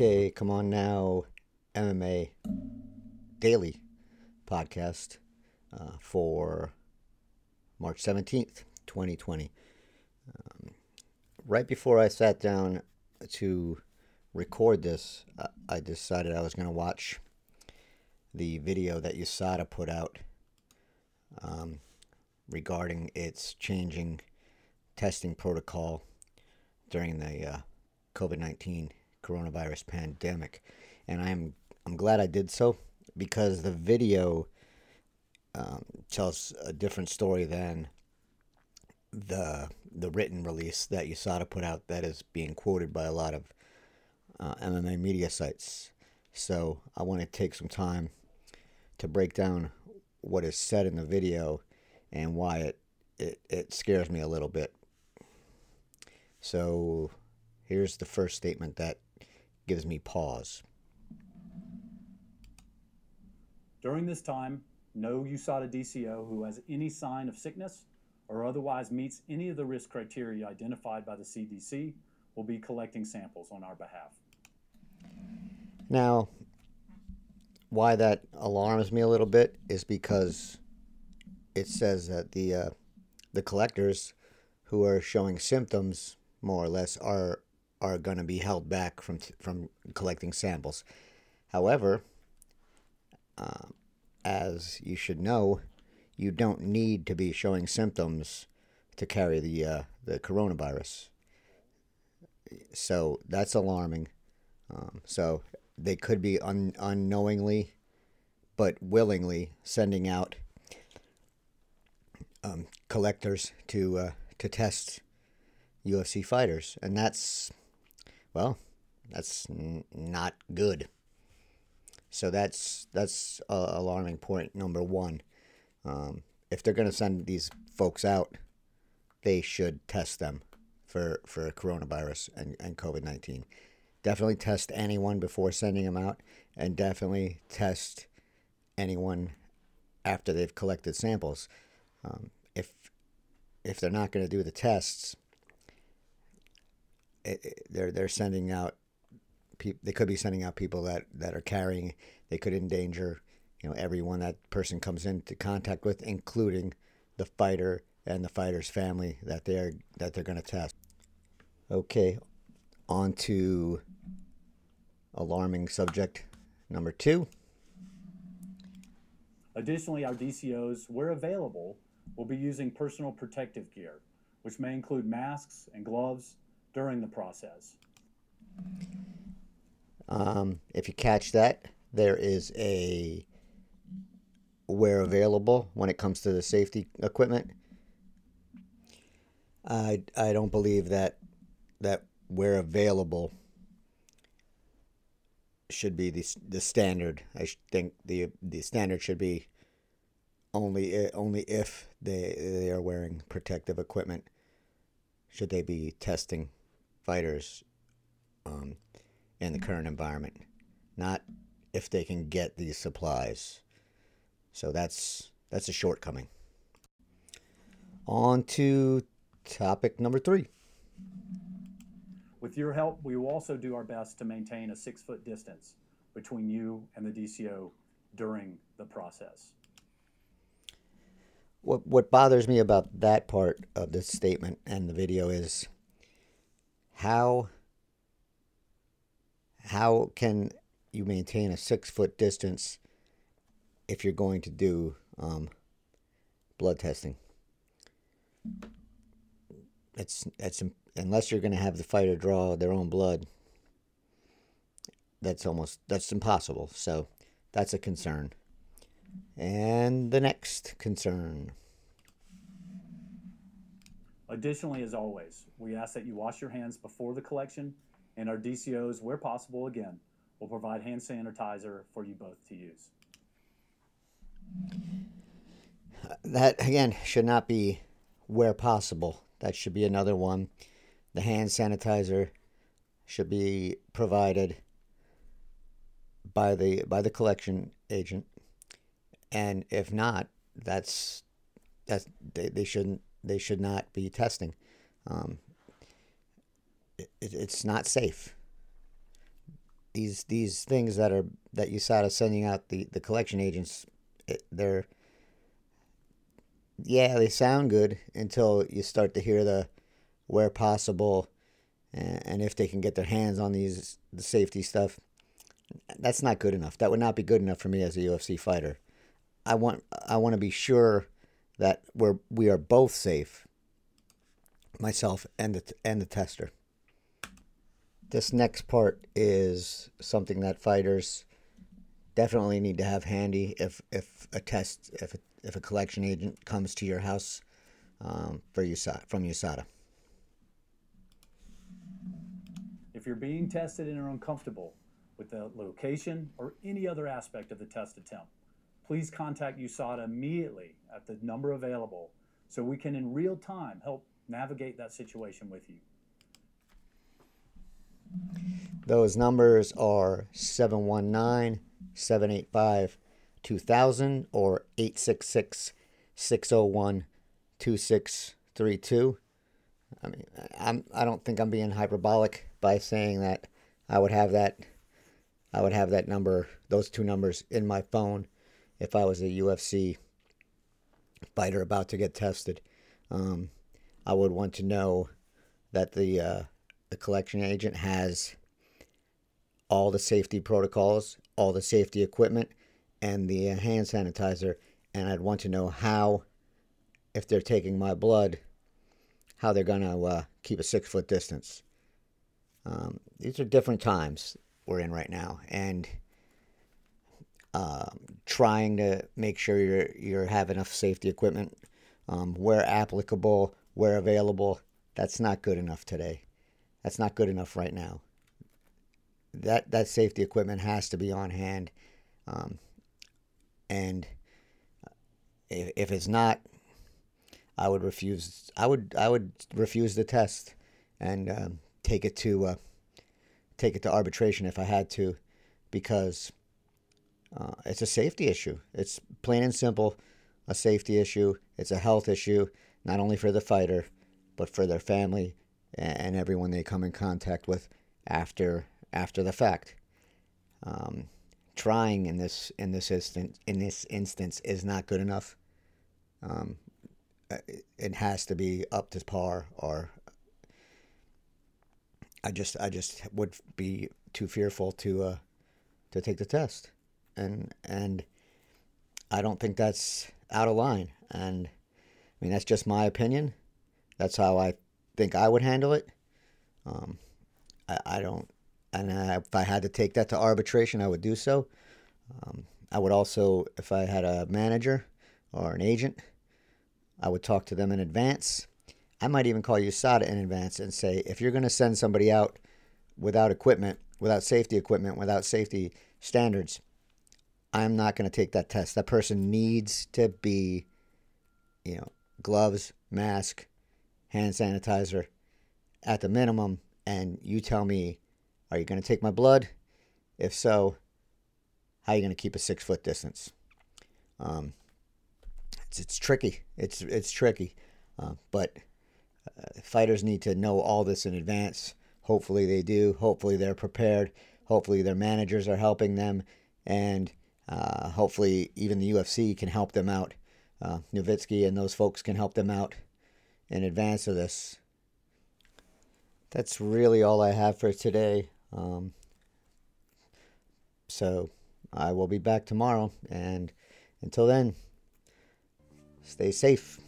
Okay, C'mon Now, MMA Daily podcast uh, for March 17th, 2020. Um, right before I sat down to record this, uh, I decided I was going to watch the video that USADA put out um, regarding its changing testing protocol during the uh, COVID 19 coronavirus pandemic. And I'm, I'm glad I did so because the video um, tells a different story than the the written release that USADA put out that is being quoted by a lot of uh, MMA media sites. So I want to take some time to break down what is said in the video and why it, it, it scares me a little bit. So here's the first statement that gives me pause. During this time, no USADA DCO who has any sign of sickness or otherwise meets any of the risk criteria identified by the CDC will be collecting samples on our behalf. Now, why that alarms me a little bit is because it says that the uh, the collectors who are showing symptoms more or less are are going to be held back from from collecting samples. However, uh, as you should know, you don't need to be showing symptoms to carry the uh, the coronavirus. So that's alarming. Um, so they could be un- unknowingly, but willingly sending out um, collectors to uh, to test UFC fighters, and that's well, that's n- not good. So that's that's alarming point number one. Um, if they're going to send these folks out, they should test them for for coronavirus and, and COVID nineteen. Definitely test anyone before sending them out, and definitely test anyone after they've collected samples. Um, if if they're not going to do the tests, it, it, they're they're sending out people. They could be sending out people that, that are carrying. They could endanger, you know, everyone that person comes into contact with, including the fighter and the fighter's family that they're that they're going to test. Okay, on to alarming subject number two. Additionally, our DCOs, where available, will be using personal protective gear, which may include masks and gloves during the process. Um, if you catch that, there is a where available when it comes to the safety equipment. I, I don't believe that that where available should be the, the standard. I think the the standard should be only only if they they are wearing protective equipment should they be testing fighters um, in the current environment, not if they can get these supplies. So that's that's a shortcoming. On to topic number three. With your help, we will also do our best to maintain a six foot distance between you and the DCO during the process. What, what bothers me about that part of this statement and the video is how how can you maintain a six foot distance if you're going to do um, blood testing? It's it's unless you're going to have the fighter draw their own blood. That's almost that's impossible. So that's a concern. And the next concern. Additionally, as always, we ask that you wash your hands before the collection, and our DCOs, where possible, again, will provide hand sanitizer for you both to use. That, again, should not be where possible. That should be another one. The hand sanitizer should be provided by the by the collection agent, and if not, that's that's they, they shouldn't they should not be testing. Um, it, it's not safe. these these things that are that USADA sending out the the collection agents, it, they're yeah they sound good until you start to hear the where possible and, and if they can get their hands on these the safety stuff that's not good enough that would not be good enough for me as a UFC fighter I want I want to be sure that we're we are both safe myself and the and the tester this next part is something that fighters definitely need to have handy if if a test if a, if a collection agent comes to your house um, for USADA, from USADA. If you're being tested and are uncomfortable with the location or any other aspect of the test attempt, please contact USADA immediately at the number available so we can in real time help navigate that situation with you. Those numbers are 719 785 2000 or 866 601 2632. I mean, I'm, I don't think I'm being hyperbolic by saying that I would have that I would have that number, those two numbers in my phone if I was a UFC fighter about to get tested. Um, I would want to know that the uh, the collection agent has all the safety protocols, all the safety equipment, and the uh, hand sanitizer. And I'd want to know how, if they're taking my blood, how they're going to uh, keep a six foot distance. Um, these are different times we're in right now, and um, trying to make sure you're you have enough safety equipment um, where applicable, where available. That's not good enough today. That's not good enough right now. That that safety equipment has to be on hand, um, and if, if it's not, I would refuse. I would I would refuse the test and um, take it to uh, take it to arbitration if I had to, because uh, it's a safety issue. It's plain and simple a safety issue. It's a health issue, not only for the fighter, but for their family and everyone they come in contact with after after the fact. Um, trying in this in this instance in this instance is not good enough. Um, it has to be up to par, or I just I just would be too fearful to uh, to take the test, and and I don't think that's out of line. And I mean that's just my opinion. That's how I think I would handle it. Um, I, I don't, and I, if I had to take that to arbitration, I would do so. Um, I would also, if I had a manager or an agent, I would talk to them in advance. I might even call USADA in advance and say, if you're going to send somebody out without equipment, without safety equipment, without safety standards, I'm not going to take that test. That person needs to be, you know, gloves, mask, hand sanitizer at the minimum, and you tell me, are you going to take my blood? If so, how are you going to keep a six foot distance? Um, it's, it's tricky. It's it's tricky, uh, but uh, fighters need to know all this in advance. Hopefully they do. Hopefully they're prepared. Hopefully their managers are helping them, and uh, hopefully even the UFC can help them out. Uh, Novitzky and those folks can help them out in advance of this. That's really all I have for today. Um, so I will be back tomorrow. And until then, stay safe.